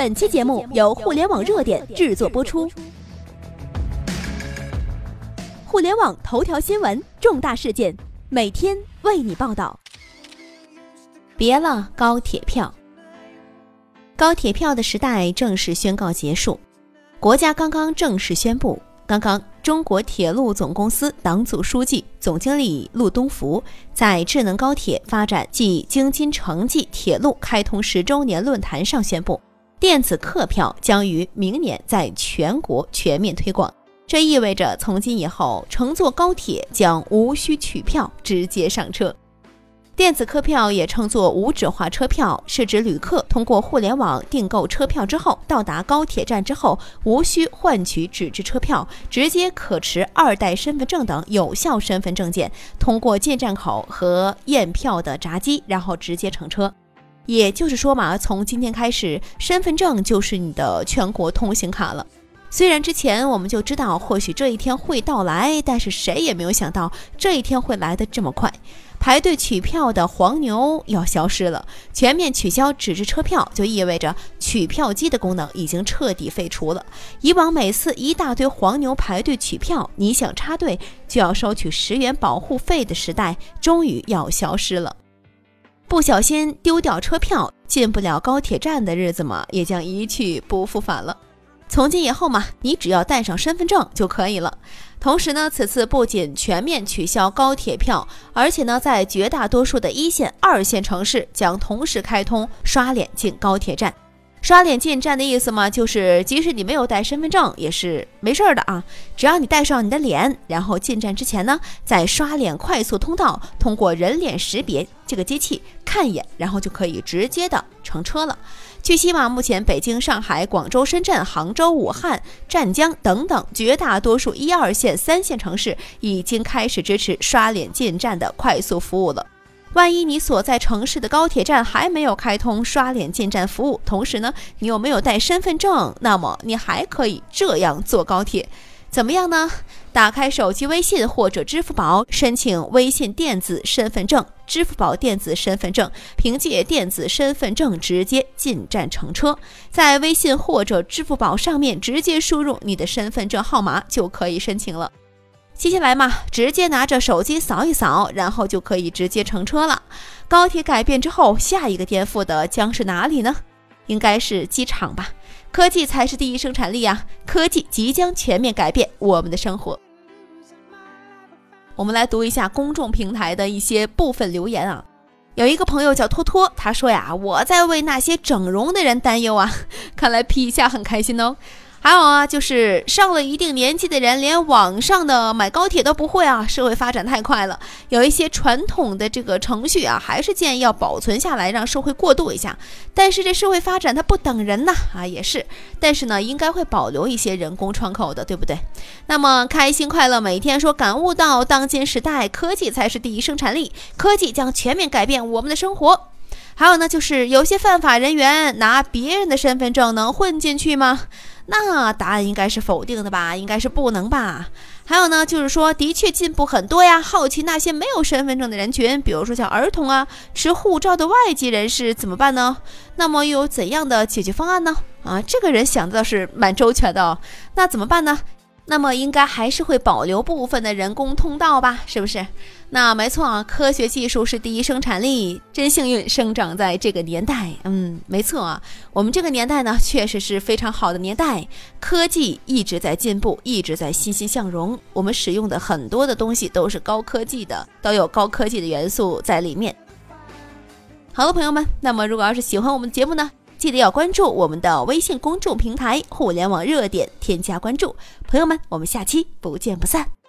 本期节目由互联网热点制作播出。互联网头条新闻，重大事件，每天为你报道。别了，高铁票！高铁票的时代正式宣告结束。国家刚刚正式宣布，刚刚中国铁路总公司党组书记、总经理陆东福在智能高铁发展暨京津城际铁路开通十周年论坛上宣布，电子客票将于明年在全国全面推广。这意味着，从今以后，乘坐高铁将无需取票，直接上车。电子客票也称作无纸化车票，是指旅客通过互联网订购车票之后，到达高铁站之后，无需换取纸质车票，直接可持二代身份证等有效身份证件，通过进站口和验票的闸机，然后直接乘车。也就是说嘛，从今天开始，身份证就是你的全国通行卡了。虽然之前我们就知道或许这一天会到来，但是谁也没有想到这一天会来得这么快。排队取票的黄牛要消失了，全面取消纸质车票，就意味着取票机的功能已经彻底废除了。以往每次一大堆黄牛排队取票，你想插队就要收取十元保护费的时代，终于要消失了。不小心丢掉车票进不了高铁站的日子嘛，也将一去不复返了。从今以后嘛，你只要带上身份证就可以了。同时呢，此次不仅全面取消高铁票，而且呢，在绝大多数的一线、二线城市将同时开通刷脸进高铁站。刷脸进站的意思嘛，就是即使你没有带身份证也是没事儿的啊，只要你带上你的脸，然后进站之前呢，在刷脸快速通道通过人脸识别这个机器看一眼，然后就可以直接的乘车了。据悉嘛，目前北京、上海、广州、深圳、杭州、武汉、湛江等等绝大多数一二线、三线城市已经开始支持刷脸进站的快速服务了。万一你所在城市的高铁站还没有开通刷脸进站服务，同时呢，你又没有带身份证，那么你还可以这样坐高铁，怎么样呢？打开手机微信或者支付宝，申请微信电子身份证、支付宝电子身份证，凭借电子身份证直接进站乘车，在微信或者支付宝上面直接输入你的身份证号码就可以申请了。接下来嘛，直接拿着手机扫一扫，然后就可以直接乘车了。高铁改变之后，下一个颠覆的将是哪里呢？应该是机场吧。科技才是第一生产力啊！科技即将全面改变我们的生活。我们来读一下公众平台的一些部分留言啊。有一个朋友叫托托，他说呀：“我在为那些整容的人担忧啊。”看来皮一下很开心哦。还有啊，就是上了一定年纪的人，连网上的买高铁都不会啊。社会发展太快了，有一些传统的这个程序啊，还是建议要保存下来，让社会过渡一下。但是这社会发展它不等人呐，啊也是。但是呢，应该会保留一些人工窗口的，对不对？那么开心快乐每一天说，感悟到当今时代科技才是第一生产力，科技将全面改变我们的生活。还有呢，就是有些犯法人员拿别人的身份证能混进去吗？那答案应该是否定的吧，应该是不能吧。还有呢，就是说的确进步很多呀。好奇那些没有身份证的人群，比如说像儿童啊、持护照的外籍人士怎么办呢？那么又有怎样的解决方案呢？啊，这个人想的倒是蛮周全的。哦那怎么办呢？那么应该还是会保留部分的人工通道吧，是不是？那没错啊，科学技术是第一生产力，真幸运生长在这个年代。嗯，没错啊，我们这个年代呢，确实是非常好的年代，科技一直在进步，一直在欣欣向荣。我们使用的很多的东西都是高科技的，都有高科技的元素在里面。好了，朋友们，那么如果要是喜欢我们节目呢？记得要关注我们的微信公众平台“互联网热点”，添加关注，朋友们，我们下期不见不散。